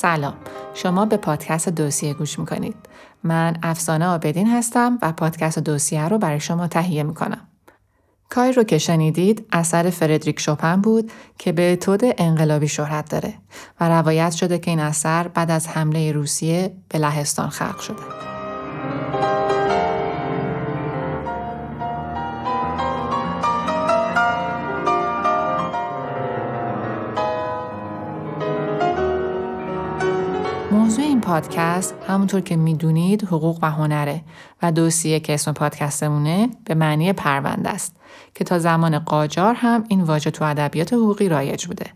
سلام. شما به پادکست دوسیه گوش می‌کنید. من افسانه آبدین هستم و پادکست دوسیه رو برای شما تهیه می‌کنم. کاری رو که شنیدید اثر فردریک شوپن بود که به تود انقلابی شهرت داره و روایت شده که این اثر بعد از حمله روسیه به لهستان خلق شده. پادکست همونطور که می‌دونید حقوق و هنره و دوسیه که اسم پادکستمونه به معنی پرونده است که تا زمان قاجار هم این واژه تو ادبیات حقوقی رایج بوده.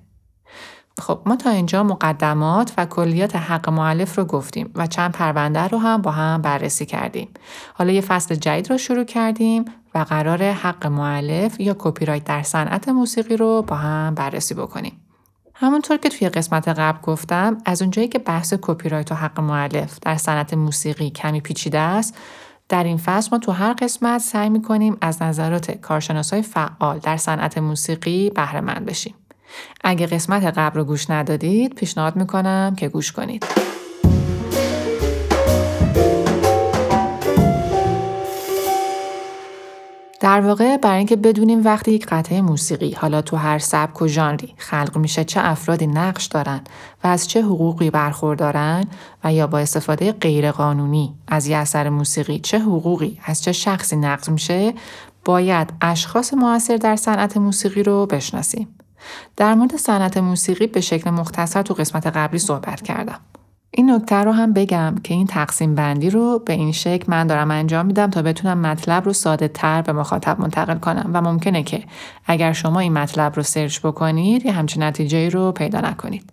خب ما تا اینجا مقدمات و کلیات حق معلف رو گفتیم و چند پرونده رو هم با هم بررسی کردیم. حالا یه فصل جدید رو شروع کردیم و قرار حق معلف یا کپی رایت در صنعت موسیقی رو با هم بررسی بکنیم. همونطور که توی قسمت قبل گفتم از اونجایی که بحث کپی رایت و حق معلف در صنعت موسیقی کمی پیچیده است در این فصل ما تو هر قسمت سعی می‌کنیم از نظرات کارشناسای فعال در صنعت موسیقی بهره مند بشیم. اگه قسمت قبل رو گوش ندادید پیشنهاد می‌کنم که گوش کنید. در واقع برای اینکه بدونیم وقتی یک قطعه موسیقی حالا تو هر سبک و ژانری خلق میشه چه افرادی نقش دارن و از چه حقوقی برخوردارن و یا با استفاده غیرقانونی از یه اثر موسیقی چه حقوقی از چه شخصی نقض میشه باید اشخاص موثر در صنعت موسیقی رو بشناسیم. در مورد صنعت موسیقی به شکل مختصر تو قسمت قبلی صحبت کردم. این نکته رو هم بگم که این تقسیم بندی رو به این شکل من دارم انجام میدم تا بتونم مطلب رو ساده تر به مخاطب منتقل کنم و ممکنه که اگر شما این مطلب رو سرچ بکنید یه همچین نتیجه رو پیدا نکنید.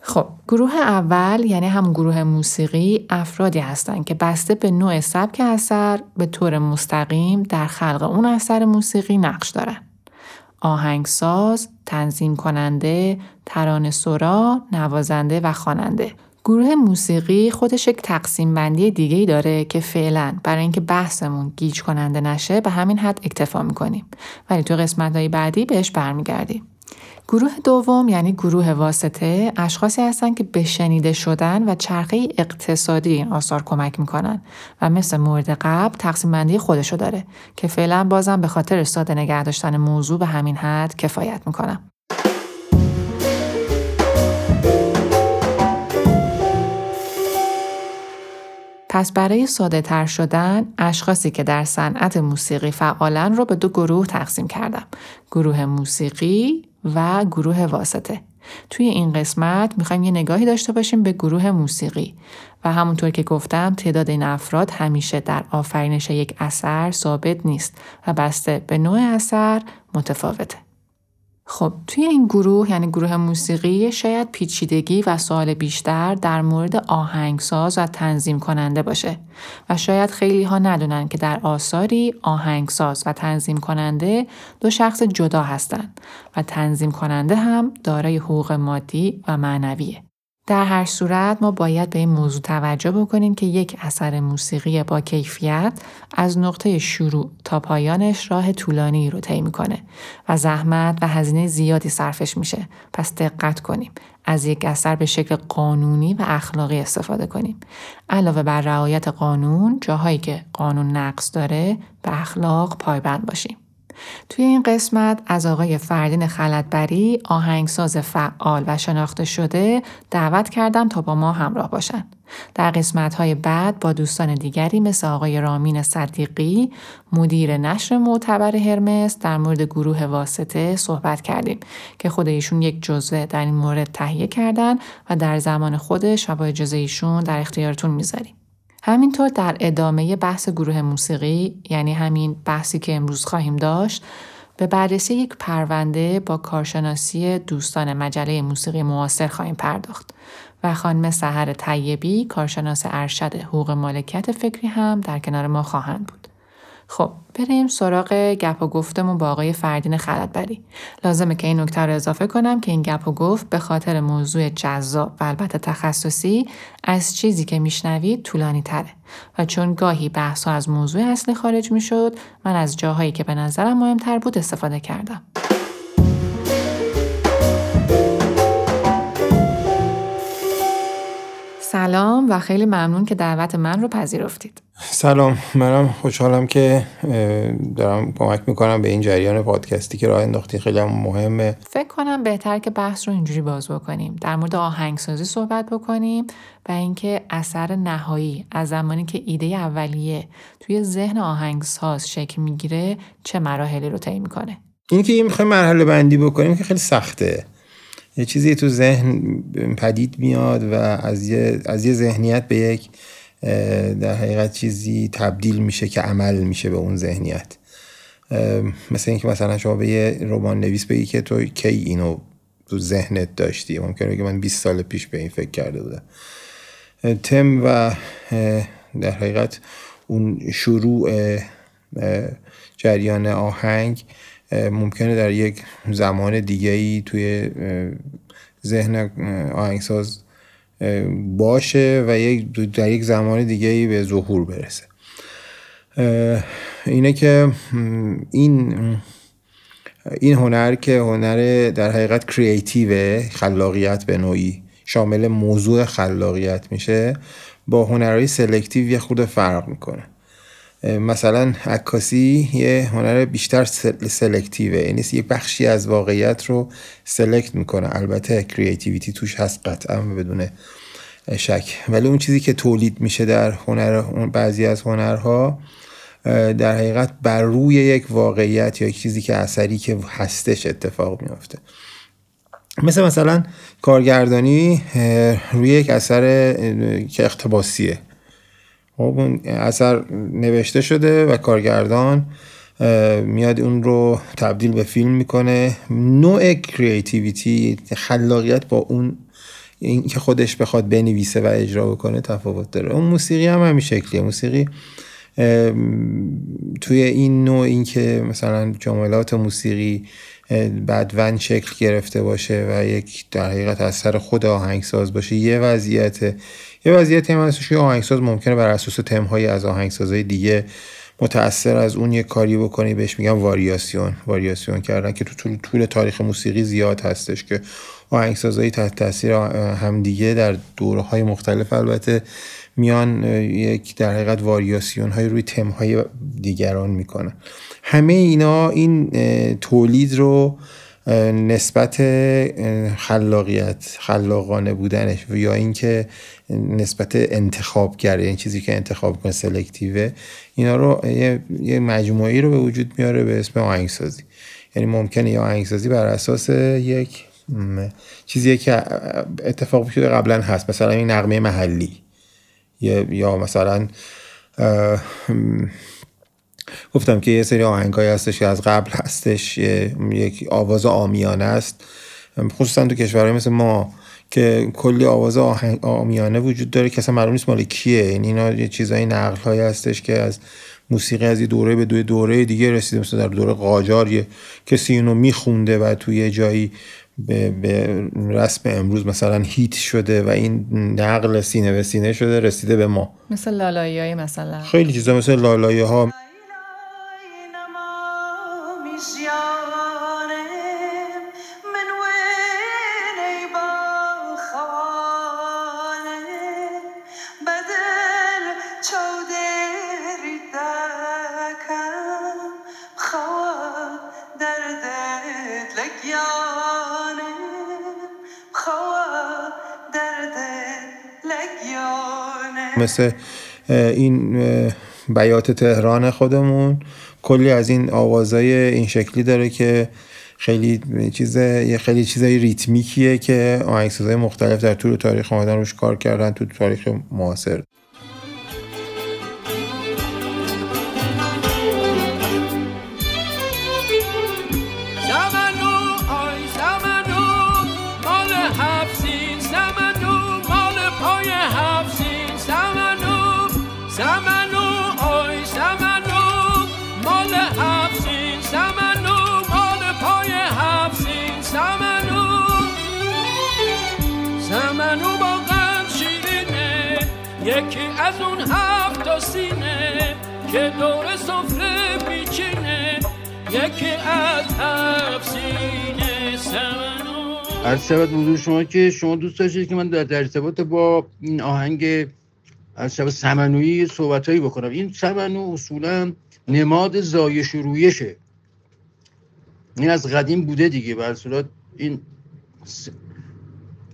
خب گروه اول یعنی هم گروه موسیقی افرادی هستند که بسته به نوع سبک اثر به طور مستقیم در خلق اون اثر موسیقی نقش دارن. آهنگساز، تنظیم کننده، ترانه سرا، نوازنده و خواننده گروه موسیقی خودش یک تقسیم بندی دیگه ای داره که فعلا برای اینکه بحثمون گیج کننده نشه به همین حد اکتفا می‌کنیم ولی تو قسمت های بعدی بهش برمیگردیم. گروه دوم یعنی گروه واسطه اشخاصی هستن که به شنیده شدن و چرخه اقتصادی این آثار کمک می‌کنن و مثل مورد قبل تقسیم بندی خودشو داره که فعلا بازم به خاطر ساده نگه داشتن موضوع به همین حد کفایت می‌کنم. پس برای ساده تر شدن اشخاصی که در صنعت موسیقی فعالن رو به دو گروه تقسیم کردم. گروه موسیقی و گروه واسطه. توی این قسمت می‌خوایم یه نگاهی داشته باشیم به گروه موسیقی و همونطور که گفتم تعداد این افراد همیشه در آفرینش یک اثر ثابت نیست و بسته به نوع اثر متفاوته. خب توی این گروه یعنی گروه موسیقی شاید پیچیدگی و سوال بیشتر در مورد آهنگساز و تنظیم کننده باشه و شاید خیلی ها ندونن که در آثاری آهنگساز و تنظیم کننده دو شخص جدا هستند و تنظیم کننده هم دارای حقوق مادی و معنویه. در هر صورت ما باید به این موضوع توجه بکنیم که یک اثر موسیقی با کیفیت از نقطه شروع تا پایانش راه طولانی رو طی می‌کنه و زحمت و هزینه زیادی صرفش میشه. پس دقت کنیم. از یک اثر به شکل قانونی و اخلاقی استفاده کنیم. علاوه بر رعایت قانون جاهایی که قانون نقص داره به اخلاق پایبند باشیم. توی این قسمت از آقای فردین خلطبری آهنگساز فعال و شناخته شده دعوت کردم تا با ما همراه باشن. در قسمت های بعد با دوستان دیگری مثل آقای رامین صدیقی مدیر نشر معتبر هرمس در مورد گروه واسطه صحبت کردیم که خود ایشون یک جزوه در این مورد تهیه کردن و در زمان خودش و با اجازه ایشون در اختیارتون می‌ذاریم. همینطور در ادامه بحث گروه موسیقی یعنی همین بحثی که امروز خواهیم داشت به بررسی یک پرونده با کارشناسی دوستان مجله موسیقی معاصر خواهیم پرداخت و خانم سهر طیبی کارشناس ارشد حقوق مالکیت فکری هم در کنار ما خواهند بود. خب بریم سراغ گپ و گفتمون با آقای فردین خلطبری. لازمه که این نکته رو اضافه کنم که این گپ و گفت به خاطر موضوع جذاب و البته تخصصی از چیزی که میشنوید طولانی تره. و چون گاهی بحث از موضوع اصلی خارج می‌شد من از جاهایی که به نظرم مهمتر بود استفاده کردم. سلام و خیلی ممنون که دعوت من رو پذیرفتید. سلام منم خوشحالم که دارم کمک می‌کنم به این جریان پادکستی که راه انداختی. خیلی هم مهمه. فکر کنم بهتر که بحث رو اینجوری باز بکنیم. در مورد آهنگسازی صحبت بکنیم و اینکه اثر نهایی از زمانی که ایده اولیه توی ذهن آهنگساز شکل می‌گیره چه مراحلی رو طی می‌کنه. این که می‌خوایم مرحله بندی بکنیم که خیلی سخته. یه چیزی تو ذهن پدید میاد و از یه, از یه ذهنیت به یک در حقیقت چیزی تبدیل میشه که عمل میشه به اون ذهنیت. مثل اینکه مثلا شما به یه رمان نویس بگی که تو کی اینو تو ذهنت داشتی. ممکنه بگی من 20 سال پیش به این فکر کرده بودم. تم و در حقیقت اون شروع جریان آهنگ ممکنه در یک زمان دیگه ای توی ذهن آهنگساز باشه و در یک زمان دیگه ای به ظهور برسه. اینه که این این هنر که هنر در حقیقت کریتیو خلاقیت به نوعی شامل موضوع خلاقیت میشه با هنرهای selective یه خورده فرق می‌کنه. مثلا عکاسی یه هنر بیشتر selective ه یعنی یه بخشی از واقعیت رو select می‌کنه. البته creativity توش هست قطعا بدون شک. ولی اون چیزی که تولید میشه در هنر بعضی از هنرها در حقیقت بر روی یک واقعیت یا یک چیزی که اثری که هستش اتفاق میافته. مثل مثلا کارگردانی روی یک اثر که اختباسیه خب اون اثر نوشته شده و کارگردان میاد اون رو تبدیل به فیلم می‌کنه. نوع کریتیویتی خلاقیت با اون این که خودش بخواد بنویسه و اجرا بکنه تفاوت داره. اون موسیقی هم همین شکلیه. موسیقی توی این نوع این که مثلا جملات موسیقی بدون شکل گرفته باشه و یک در حقیقت اثر خود آهنگساز باشه. یه وضعیت یه وضعیتی هم هستش که آهنگساز ممکنه بر اساس تمهای از آهنگسازهای دیگه متأثر از اون یه کاری بکنی. بهش میگن واریاسیون. واریاسیون کردن که تو طول, طول تاریخ موسیقی زیاد هستش که آهنگسازهایی تحت تاثیر همدیگه در دوره های مختلف. البته میان یک در حقیقت واریاسیون های روی تم های دیگران می‌کنن. همه اینا این تولید رو نسبت خلاقیت خلاقانه بودنش یا اینکه نسبت انتخابگر این چیزی که انتخاب کنه سلکتیوه اینا رو یه, یه مجموعی رو به وجود میاره به اسم آهنگسازی. یعنی ممکنه یا آهنگسازی بر اساس یک چیزی که اتفاق شده قبلا هست. مثلا این نقمه محلی. یا مثلا گفتم که یه سری آهنگایی هستش که از قبل هستش یک آواز آمیانه است. خصوصا تو کشورهای مثل ما که کلی آواز آهنگ آمیانه وجود داره که اصلا معلوم نیست مال کیه. یعنی اینا یه چیزای نقل هایی هستش که از موسیقی از یه دوره به دوره, دوره دیگه رسیده مثل در دوره قاجار یه کسی اینو میخونده و توی یه جایی به, به رسم امروز مثلا هیت شده و این نقل سینه به سینه شده رسیده به ما. مثل لالایی های مثلا. خیلی چیزا مثل لالایی ها مثل این بیات تهران خودمون. کلی از این آوازای این شکلی داره که خیلی چیز یه خیلی چیزای ریتمیکیه که آهنگسازهای مختلف در طول تاریخ اومدن روش کار کردن تو تاریخ معاصر. از اون هفت تا سینه که دور سفره بیچینه یکی از هفت سینه سمنو از شود حضور شما که شما دوست داشتید که من در ارتباط با این آهنگ از شب سمنوی صحبت هایی بکنم. این سمنو اصولا نماد زایش و رویشه. این از قدیم بوده دیگه به صورت این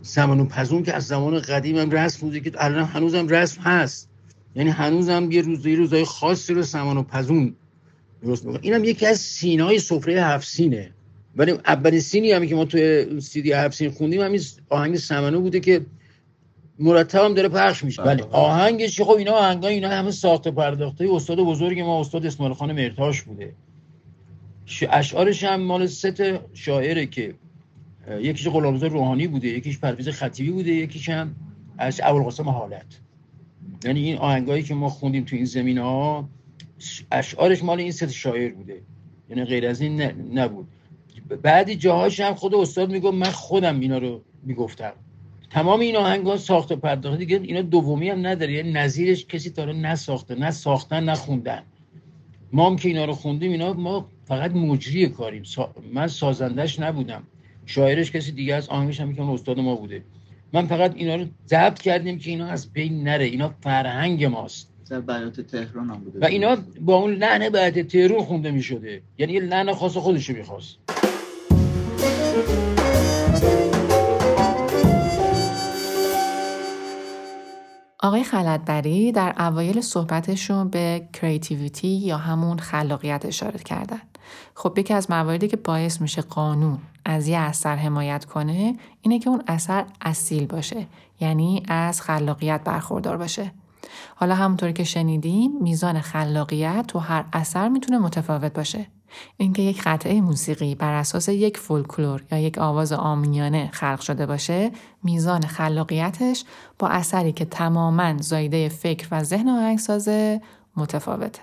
سمنو پزون که از زمان قدیم هم رسم بوده که الان هنوزم رسم هست. یعنی هنوزم یه روزای روزای خاصی رو سمنو پزون درست می‌کنه. اینم یکی از سینای سفره هفت سینه. ولی اولین سینی هم که ما توی سیدی هفت سین خوندیم همین آهنگ سمنو بوده که مرتب هم داره پخش میشه. ولی بله، آهنگش خب اینا آهنگا اینا همه ساخت پرداخته استاد بزرگ ما استاد اسماعیل خان مرتاش بوده. اشعارش هم مال ست شاعره که یکیش غلامزاده روحانی بوده یکیش پرویز خطیبی بوده یکیش هم از ابوالقاسم حالت. یعنی این آهنگایی که ما خوندیم تو این زمین ها اشعارش مال این ست شاعر بوده. یعنی غیر از این نبود. بعدی جاهاش هم خود استاد میگم من خودم اینا رو می‌گفتم. تمام این آهنگ ها ساخته پرداخته دیگه اینا دومی هم نداره. یعنی نظیرش کسی تا نساخته نه ساختن نه خوندن. ما هم که اینا رو خوندیم اینا ما فقط مجری کاریم. من سازندش نبودم. شاعرش کسی دیگه از آهنگش هم که استاد ما بوده. من فقط اینا رو ضبط کردیم که اینا از بین نره. اینا فرهنگ ماست. بیات تهران هم بوده. و اینا با اون لحن بیات تهران خونده می شده یعنی یه لحن خاص خودشو می‌خواست. آقای خلدبری در اوایل صحبتشون به کریتیویتی یا همون خلاقیت اشاره کردن. خب یکی از مواردی که باعث میشه قانون از یه اثر حمایت کنه اینه که اون اثر اصیل باشه یعنی از خلاقیت برخوردار باشه. حالا همونطوری که شنیدیم میزان خلاقیت تو هر اثر می‌تونه متفاوت باشه. اینکه یک قطعه موسیقی بر اساس یک فولکلور یا یک آواز آمیانه خلق شده باشه میزان خلاقیتش با اثری که تماما زایده فکر و ذهن آهنگسازه متفاوته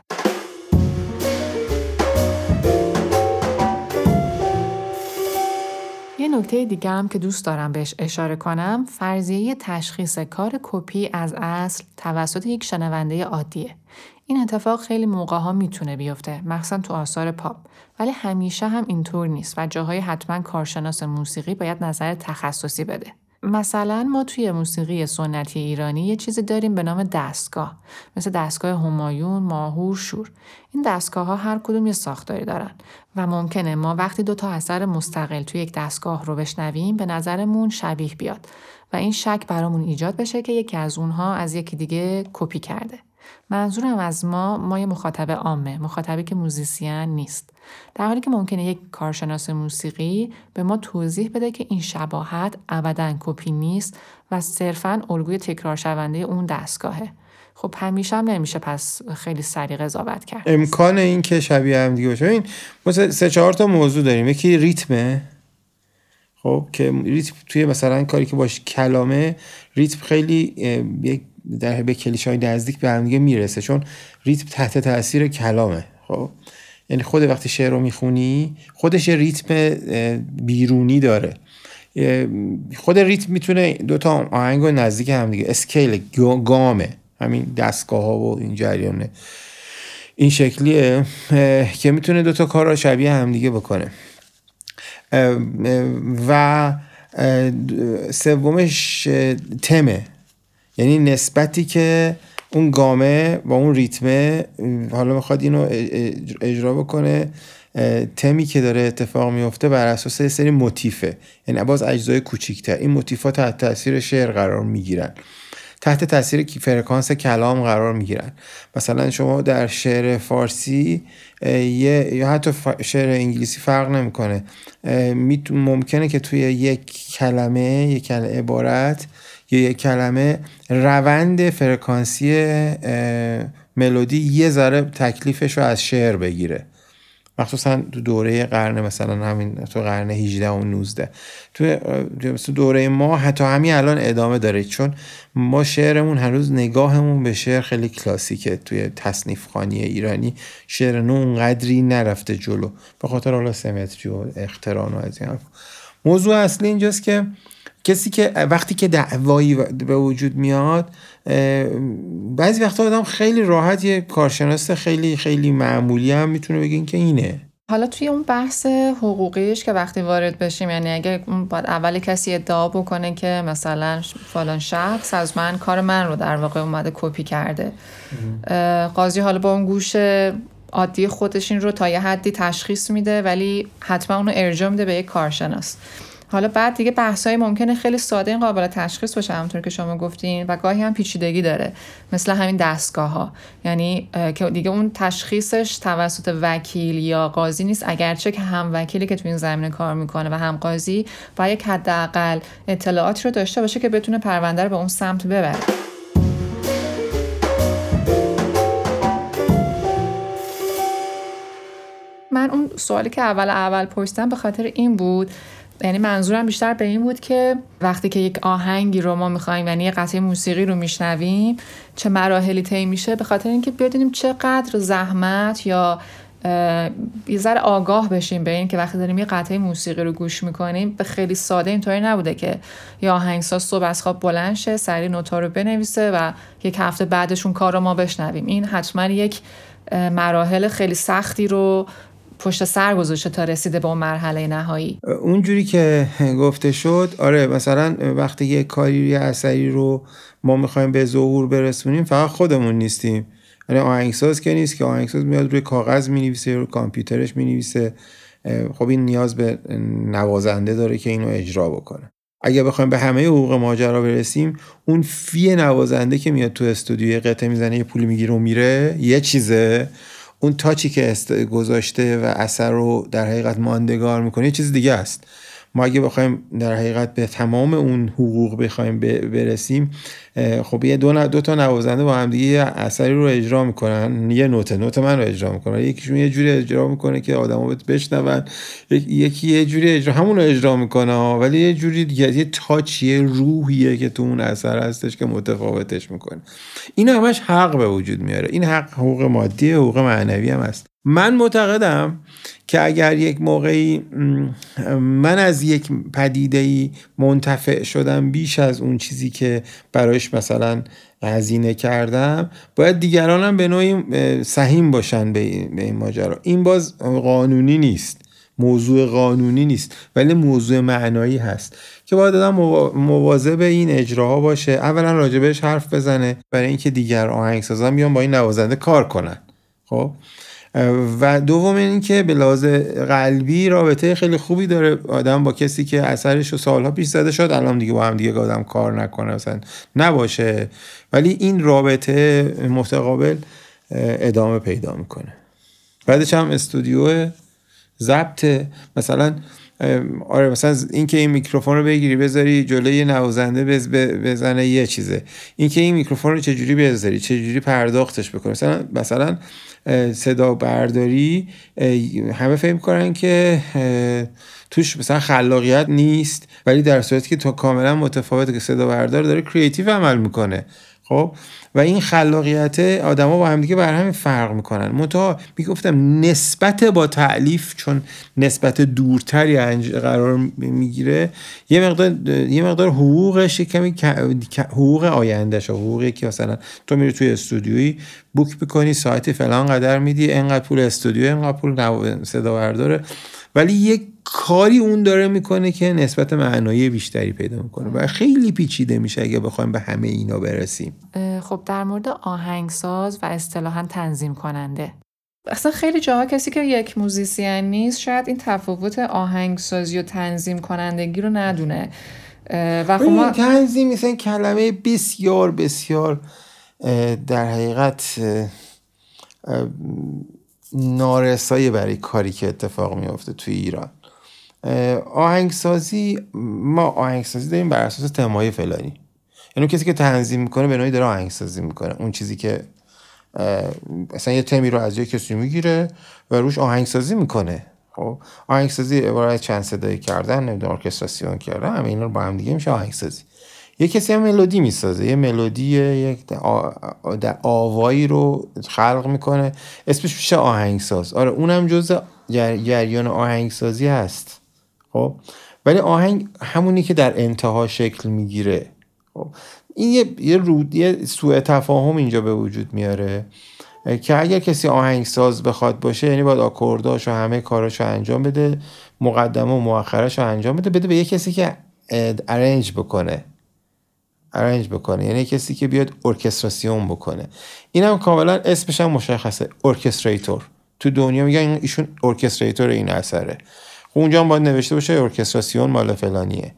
یه نکته دیگه هم که دوست دارم بهش اشاره کنم فرضیه تشخیص کار کپی از اصل توسط یک شنونده عادیه. این اتفاق خیلی موقع ها می‌تونه بیفته مخصوصا تو آثار پاپ. ولی همیشه هم اینطور نیست و جاهای حتما کارشناس موسیقی باید نظر تخصصی بده. مثلا ما توی موسیقی سنتی ایرانی یه چیزی داریم به نام دستگاه. مثل دستگاه همایون، ماهور، شور. این دستگاه ها هر کدوم یه ساختاری دارن و ممکنه ما وقتی دو تا اثر مستقل توی یک دستگاه رو بشنویم به نظرمون شبیه بیاد و این شک برامون ایجاد بشه که یکی از اونها از یکی دیگه کپی کرده. منظورم از ما ما یه مخاطب عامه مخاطبی که موزیسین نیست. در حالی که ممکنه یک کارشناس موسیقی به ما توضیح بده که این شباهت ابدا کپی نیست و صرفا الگوی تکرار شونده اون دستگاهه. خب همیشه هم نمیشه پس خیلی سریع قضاوت کرد. امکان این که شبیه هم دیگه باشه. این سه چهار تا موضوع داریم. یکی ریتمه. خب که ریتم توی مثلا کاری که باش کلامه ریتم خیلی یک در به کلیش های نزدیک به همدیگه می‌رسه. چون ریتم تحت تاثیر کلامه. خب؟ یعنی خود وقتی شعر رو می‌خونی خودش ریتم بیرونی داره. خود ریتم می‌تونه دوتا آهنگ و نزدیک هم دیگه. اسکیل گامه. همین دستگاه ها و این جریانه. این شکلیه که می‌تونه دوتا کار رو شبیه همدیگه بکنه. و سومش تمه. یعنی نسبتی که اون گامه با اون ریتمه حالا می‌خواد اینو اجرا بکنه تمی که داره اتفاق میفته بر اساس یه سری موتیفه. یعنی باز اجزای کوچیکتر. این موتیفا تحت تاثیر شعر قرار می‌گیرن. تحت تاثیر فرکانس کلام قرار می‌گیرن. مثلا شما در شعر فارسی یا حتی شعر انگلیسی فرق نمی‌کنه. ممکنه که توی یک کلمه یک عبارت یا یک کلمه روند فرکانسی ملودی یه ذره تکلیفش رو از شعر بگیره. مخصوصا تو دوره قرن مثلا همین تو قرن 18 و 19 تو دوره ما حتی همین الان ادامه داره چون ما شعرمون هنوز نگاهمون به شعر خیلی کلاسیکه. توی تصنیف خانی ایرانی شعر نو اونقدری نرفته جلو. به خاطر حالا سمتری و اختران و از این موضوع اصلی اینجاست که کسی که وقتی که دعوایی به وجود میاد بعضی وقتا آدم خیلی راحت یه کارشناس خیلی خیلی معمولی هم می‌تونه بگین که اینه. حالا توی اون بحث حقوقیش که وقتی وارد بشیم یعنی اگه باید اول کسی ادعا بکنه که مثلا فلان شخص از من کار من رو در واقع اومده کپی کرده. قاضی حالا با اون گوش عادی خودش این رو تا یه حدی تشخیص میده ولی حتما اونو ارجاع میده به یک کارشناس. حالا بعد دیگه های ممکنه خیلی ساده این قابل تشخیص باشه همونطور که شما گفتین و گاهی هم پیچیدگی داره. مثل همین دستگاه ها یعنی که دیگه اون تشخیصش توسط وکیل یا قاضی نیست. اگرچه که هم وکیلی که تو این زمینه کار می‌کنه و هم قاضی با یک حداقل اطلاعاتی رو داشته باشه که بتونه پرونده رو به اون سمت ببره. من اون سوالی که اول اول پرسیدم به خاطر این بود یعنی منظورم بیشتر به این بود که وقتی که یک آهنگی رو ما می‌خوایم یعنی یه قطعه موسیقی رو میشنویم چه مراحلی طی میشه به خاطر اینکه بدونیم چقدر زحمت یا یه ذره آگاه بشیم به این که وقتی داریم یه قطعه موسیقی رو گوش می‌کنیم به خیلی ساده اینطوری نبوده که یا آهنگساز صبح از خواب بلند شه سری نوتا رو بنویسه و یک هفته بعدشون کار رو ما بشنویم. این حتما یک مراحل خیلی سختی رو پشت سر گذاشته تا رسیده به اون مرحله نهایی. اونجوری که گفته شد آره مثلا وقتی یه کاری یه اثری رو ما می‌خوایم به ظهور برسونیم فقط خودمون نیستیم. یعنی آهنگساز که نیست که آهنگساز میاد روی کاغذ می‌نویسه روی کامپیوترش می‌نویسه. خب این نیاز به نوازنده داره که اینو اجرا بکنه. اگه بخوایم به همه حقوق ماجرا برسیم اون فی نوازنده که میاد تو استودیو قطعه می‌زنه یه پول می‌گیره و میره یه چیزه. اون تاچی که گذاشته و اثر رو در حقیقت ماندگار می‌کنه یه چیز دیگه است. ما اگه بخوایم در حقیقت به تمام اون حقوق بخوایم برسیم خب یه دو, دو تا نوازنده با هم دیگه اثری رو اجرا می‌کنن. یه نوت نوت من رو اجرا می‌کنن. یکیشون یه جوری اجرا می‌کنه که آدما بشنون. یکی یه جوری اجرا همون رو اجرا می‌کنه ولی یه جوری دیگه یه تاچیه روحیه که تو اون اثر هستش که متفاوتش می‌کنه. این همش حق به وجود میاره. این حق حقوق مادی حقوق معنوی هم هست. من معتقدم که اگر یک موقعی من از یک پدیده ای منتفع شدم بیش از اون چیزی که برایش مثلا هزینه کردم باید دیگرانم به نوعی سهیم باشن به این ماجرا. این باز قانونی نیست. موضوع قانونی نیست ولی موضوع معنایی هست که باید آدم مواظب این اجراها باشه. اولا راجبش حرف بزنه برای اینکه دیگر آهنگسازان بیان با این نوازنده کار کنن. خب؟ و دوم این که به لحاظ قلبی رابطه خیلی خوبی داره آدم با کسی که اثرش رو سالها پیش زده شد الان دیگه با هم دیگه آدم کار نکنه مثلا نباشه. ولی این رابطه متقابل ادامه پیدا می‌کنه. بعدش هم استودیو ضبط مثلا آره مثلا اینکه این میکروفون رو بگیری بذاری جلوی نوازنده ساز بزنه یه چیزه. اینکه این میکروفون رو چجوری بذاری چجوری پرداختش بکنی. مثلا مثلا صدا برداری همه فکر کنن که توش مثلا خلاقیت نیست ولی در صورتی که تو کاملا متفاوته که صدا بردار داره creative عمل می‌کنه. خب؟ و این خلاقیت آدما با همدیگه بر همین فرق می‌کنن. منتها می‌گفتم نسبت با تألیف چون نسبت دورتری قرار می‌گیره یه مقدار یه مقدار حقوقش کمی حقوق آیندهش حقوقی که مثلا تو میری توی استودیویی بوک می‌کنی ساعتی فلان قدر میدی انقدر پول استودیو انقدر پول صدا برداره. ولی یک کاری اون داره می‌کنه که نسبت معنایی بیشتری پیدا می‌کنه و خیلی پیچیده میشه اگه بخوایم به همه اینا برسیم. خب در مورد آهنگساز و اصطلاحا تنظیم کننده. اصلا خیلی جاها کسی که یک موزیسین نیست شاید این تفاوت آهنگسازی و تنظیم کنندگی رو ندونه. و خب ما... تنظیم مثلا کلمه بسیار بسیار در حقیقت نارسایی برای کاری که اتفاق میافته توی ایران. آهنگسازی ما آهنگسازی داریم بر اساس تمای فلانی. یعنی کسی که تنظیم می‌کنه به نوعی داره آهنگسازی می‌کنه. اون چیزی که مثلا یه تمی رو از یه کسی می‌گیره و روش آهنگسازی می‌کنه. خب آهنگسازی عبارت چند صدایی کردن نمی‌دونم ارکستراسیون کردن همه اینا رو با هم دیگه میشه آهنگسازی. یه کسی هم ملودی می‌سازه. یه ملودی یک در آوایی رو خلق می‌کنه. اسمش میشه آهنگساز. آره اونم جز جریان آهنگسازی هست. خب. ولی آهنگ همونی که در انتها شکل می‌گیره. خب. این یه یه رود یه سوء تفاهم اینجا به وجود میاره که اگر کسی آهنگساز بخواد باشه یعنی باید آکورداش و همه کاراشو انجام بده مقدمه و مؤخرش رو انجام بده بده به یه کسی که arrange بکنه. arrange بکنه. یعنی کسی که بیاد ارکستراسیون بکنه. این هم کاملا اسمش هم مشخصه orchestrator. تو دنیا میگن ایشون orchestrator این اثره. اونجا هم باید نوشته باشه ارکستراسیون مال فلانیه.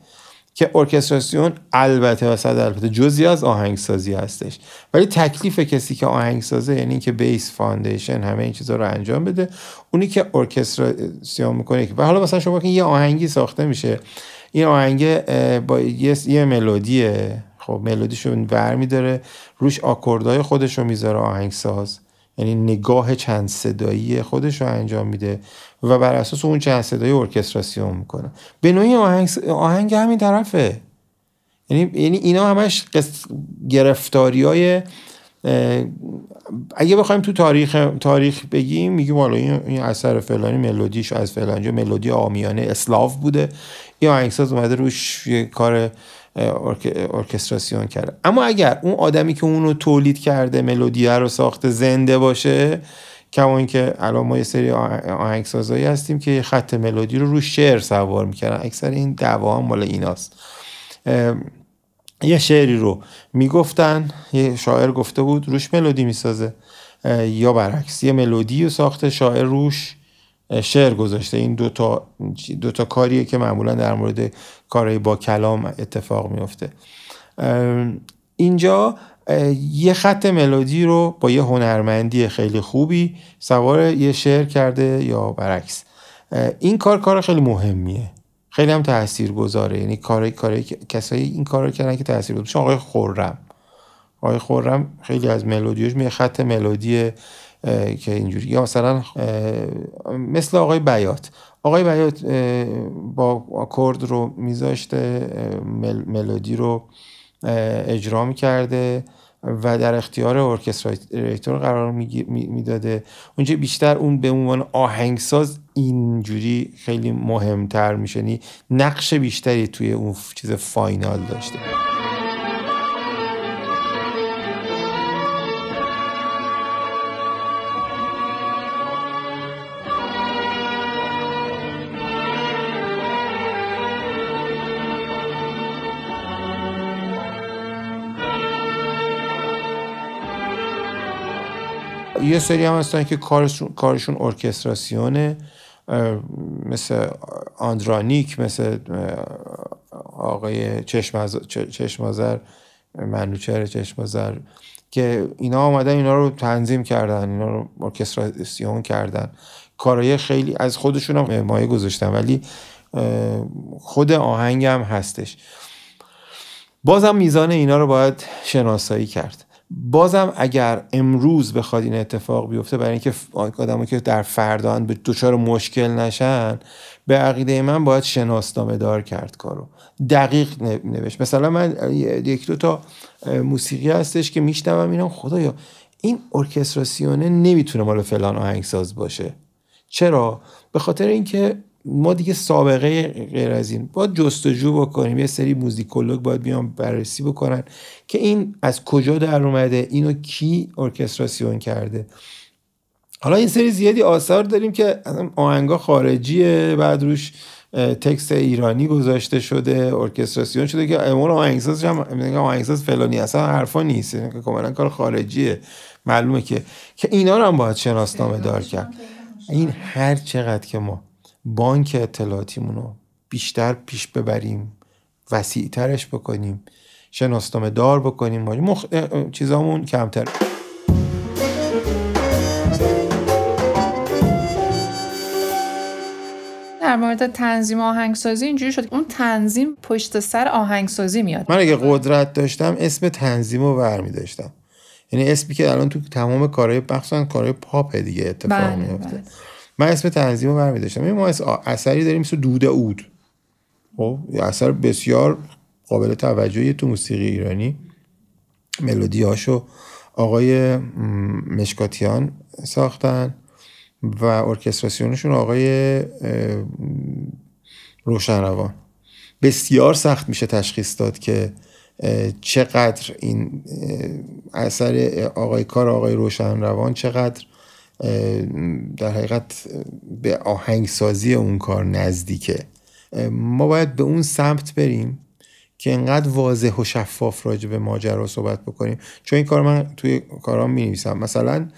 که ارکستراسیون البته و صد البته جزئی از آهنگسازی هستش. ولی تکلیف کسی که آهنگسازه یعنی اینکه base foundation همه این چیزها رو انجام بده اونی که ارکستراسیون می‌کنه و حالا مثلا شما که یه آهنگی ساخته میشه این آهنگ با یه, یه ملودیه. خب ملودیشو ور میداره روش آکوردهای خودش رو می‌ذاره آهنگساز. یعنی نگاه چند صدایی خودش رو انجام میده. و بر اساس اون چند صدایی ارکستراسیون می‌کنه. به نوعی آهنگ, آهنگ همین طرفه. یعنی یعنی اینا همش گرفتاری های اگه بخوایم تو تاریخ تاریخ بگیم میگیم حالا این اثر فلانی ملودیش از فلانجا ملودی آمیانه اسلاف بوده. این آهنگساز اومده روش یه کار ارکستراسیون کرده. اما اگر اون آدمی که اونو تولید کرده ملودیه رو ساخته زنده باشه کما اینکه الان ما یه سری آهنگسازایی هستیم که خط ملودی رو رو شعر سوار می‌کردن. اکثر این دعوا هم مال ایناست. یه شعری رو می‌گفتن یه شاعر گفته بود روش ملودی می‌سازه. یا برعکس یه ملودی رو ساخته شاعر روش شعر گذاشته. این دوتا, دوتا کاریه که معمولا در مورد کارهای با کلام اتفاق میفته اینجا یه خط ملودی رو با یه هنرمندی خیلی خوبی سوار یه شعر کرده یا برعکس. این کار کار خیلی مهمیه. خیلی هم تأثیر گذاره یعنی کار کار کسایی این کار رو کردن که تاثیر گذاره آقای خورم آقای خورم خیلی از ملودیوش می خط ملودی که اینجوری. یا مثلا مثل آقای بیات. آقای بیات با آکورد رو میذاشته ملودی رو اجرا می‌کرده. و در اختیار ارکستراتور قرار می‌داده. اونجا بیشتر اون به عنوان آهنگساز اینجوری خیلی مهمتر میشه. یعنی نقش بیشتری توی اون چیز فاینال داشته. یه سری هم هستن که کارشون, کارشون ارکستراسیونه مثل آندرانیک مثل آقای چشمازر منوچهر چشمازر که اینا آمدن اینا رو تنظیم کردن اینا رو ارکستراسیون کردن. کارهای خیلی از خودشون هم مایه گذاشتن ولی خود آهنگ هم هستش. بازم میزان اینا رو باید شناسایی کرد. بازم اگر امروز بخواد این اتفاق بیفته برای اینکه آدمایی که در فردان به دچار مشکل نشن به عقیده من باید شناسنامه دار کرد کارو. دقیق نوشت. مثلا من یک دو تا موسیقی هستش که میشنوم اینم خدایا این ارکستراسیونه نمی‌تونه مال فلان آهنگساز باشه. چرا؟ به خاطر اینکه ما دیگه سابقه غیر از این. باید جستجو بکنیم. یه سری موزیکولوگ باید بیان بررسی بکنن که این از کجا در اومده اینو کی ارکستراسیون کرده. حالا یه سری زیادی آثار داریم که آهنگا خارجیه بعد روش تکست ایرانی گذاشته شده ارکستراسیون شده که امون آهنگساز هم آهنگساز فلانی اصلا حرفا نیست. یعنی که کاملا کار خارجیه. معلومه که که اینا رو هم باید شناسنامه دار کرد. این هر چقدر که ما بانک اطلاعاتیمون رو بیشتر پیش ببریم وسیع ترش بکنیم شناسنامه دار بکنیم. مخ... چیزامون کمتر در مورد تنظیم آهنگسازی اینجوری شد اون تنظیم پشت سر آهنگسازی میاد. من اگه قدرت داشتم اسم تنظیم رو برمی داشتم یعنی اسمی که الان تو تمام کارهای بخصوصا کارهای پاپ دیگه اتفاق بله میفته بله. من اسم تنظیم رو برمی داشتم ما اثری داریم مثل دوده اود. خب اثر بسیار قابل توجهی تو موسیقی ایرانی. ملودی هاشو آقای مشکاتیان ساختن و ارکستراسیونشون آقای روشنروان. بسیار سخت میشه تشخیص داد که چقدر این اثر آقای کار آقای روشن روان چقدر در حقیقت به آهنگسازی اون کار نزدیکه. ما باید به اون سمت بریم که انقدر واضح و شفاف راجع به ماجرا صحبت بکنیم. چون این کار من توی کارام می نویسم مثلا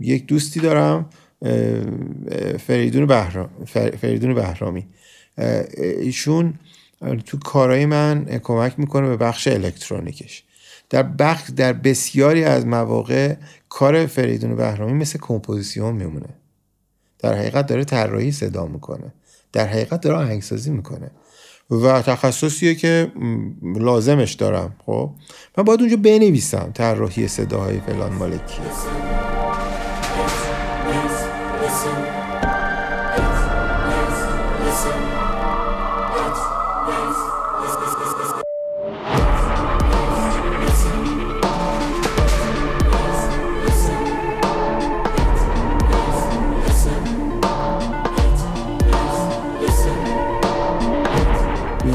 یک دوستی دارم فریدون, بهرام فریدون بهرامی. ایشون تو کارهای من کمک می‌کنه به بخش الکترونیکش. در بخش در بسیاری از مواقع کار فریدون بهرامی مثل کمپوزیسیون میمونه. در حقیقت داره طراحی صدا می‌کنه. در حقیقت داره آهنگسازی می‌کنه. و تخصصیه که لازمش دارم خب؟ من باید اونجا بنویسم طراحی صداهای فلان مالکیه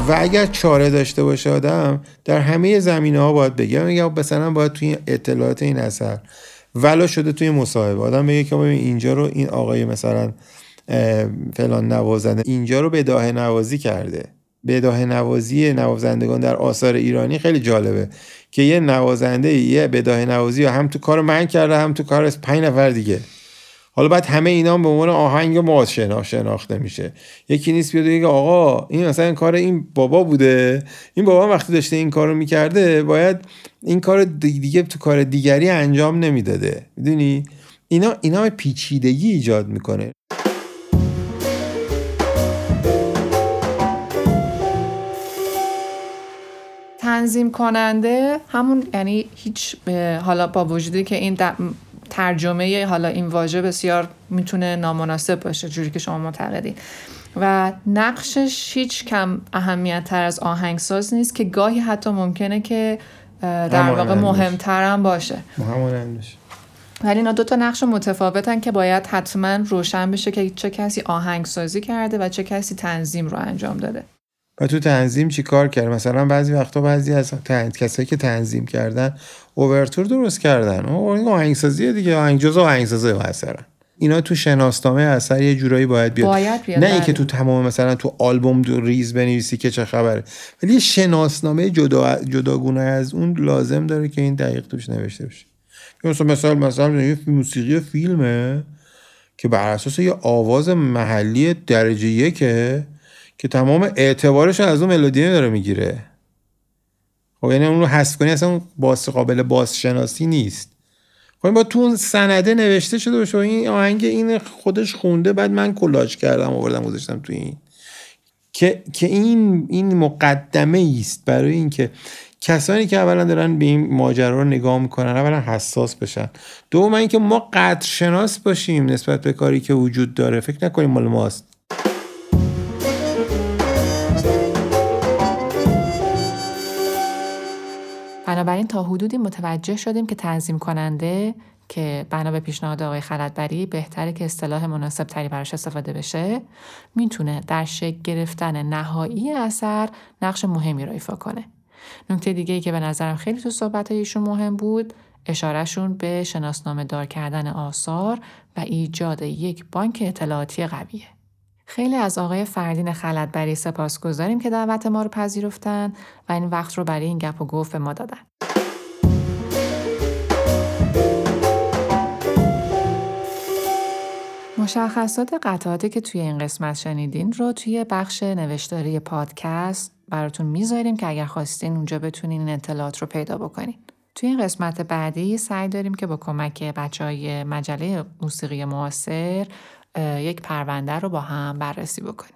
و اگر چاره داشته باشه آدم در همه زمینه ها باید بگه. میگه مثلا باید توی اطلاعات این اثر ولا شده توی مصاحبه. آدم بگه که ببین اینجا رو این آقای مثلا فلان نوازنده اینجا رو بداه نوازی کرده. بداه نوازی نوازندگان در آثار ایرانی خیلی جالبه که یه نوازنده یه بداه نوازی هم تو کار من کرده هم تو کار پنج نفر دیگه. حالا بعد همه اینا به عنوان آهنگ ما شناخته میشه. یکی نیست بیاد بگه آقا این مثلا کار این بابا بوده. این بابا وقتی داشته این کارو می‌کرده باید این کار دیگه تو کار دیگری انجام نمی‌داده. می‌دونی؟ اینا اینا پیچیدگی ایجاد می‌کنه. تنظیم کننده همون یعنی هیچ حالا با وجودی که این ترجمه حالا این واژه بسیار می‌تونه نامناسب باشه جوری که شما معتقدین. و نقشش هیچ کم اهمیت تر از آهنگساز نیست که گاهی حتی ممکنه که در واقع مهمتر هم باشه. ولی اینا دو تا نقش متفاوتن که باید حتما روشن بشه که چه کسی آهنگسازی کرده و چه کسی تنظیم رو انجام داده. و تو تنظیم چی کار کرد مثلا بعضی وقتا بعضی از کسایی که تنظیم کردن اوورتور درست کردن. این آهنگسازی دیگه آهنگ جزء آهنگسازی اثرن. اینا تو شناسنامه اثر یه جورایی باید بیاد, باید بیاد نه اینکه بله. تو تمام مثلا تو آلبوم دو ریز بنویسی که چه خبره. ولی یه شناسنامه جدا جداگونه از اون لازم داره که این دقیق توش نوشته بشه. مثلا مثلا مثلا یه موسیقی فیلمه که بر اساس یه آواز محلی درجه یکه که تمام اعتبارش از اون ملودی داره می‌گیره. خب یعنی اون رو حذف کنی اصلا باز قابل بازشناسی نیست. خب با تو اون سنده نوشته شده باشه این آهنگ این خودش خونده بعد من کلاژ کردم آوردم گذاشتم تو این. که که این این مقدمه است برای اینکه کسانی که اولا دارن به این ماجرا رو نگاه می‌کنن اولا حساس بشن. دوم اینکه ما قدر شناس باشیم نسبت به کاری که وجود داره. فکر نکنیم مال ماست. بنابراین تا حدودی متوجه شدیم که تنظیم کننده که بنا به پیشنهاد آقای خلدبری بهتره که اصطلاح مناسب تری براش استفاده بشه می‌تونه در شکل گرفتن نهایی اثر نقش مهمی رو ایفا کنه. نکته دیگه ای که به نظرم خیلی تو صحبت ایشون مهم بود اشارهشون به شناسنامه دار کردن آثار و ایجاد یک بانک اطلاعاتی قویه. خیلی از آقای فردین خلدبری سپاس گذاریم که دعوت ما رو پذیرفتن و این وقت رو برای این گپ و گفت ما دادن. مشخصات قطعاتی که توی این قسمت شنیدین رو توی بخش نوشتاری پادکست براتون می‌ذاریم که اگر خواستین اونجا بتونین این اطلاعات رو پیدا بکنین. توی این قسمت بعدی سعی داریم که با کمک بچه های مجله موسیقی معاصر یک پرونده رو با هم بررسی بکنیم.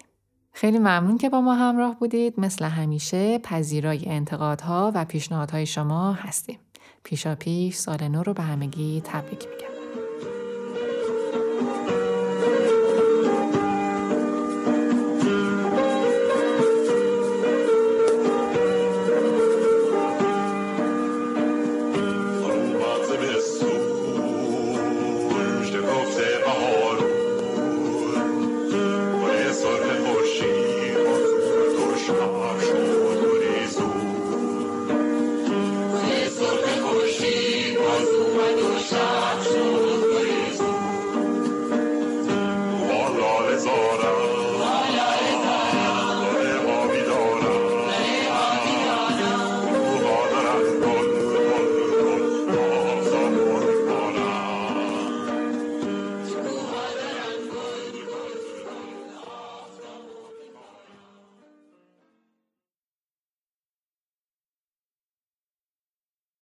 خیلی ممنون که با ما همراه بودید. مثل همیشه پذیرای انتقادها و پیشنهادهای شما هستیم. پیشا پیش سال نو رو به همگی تبریک میگم.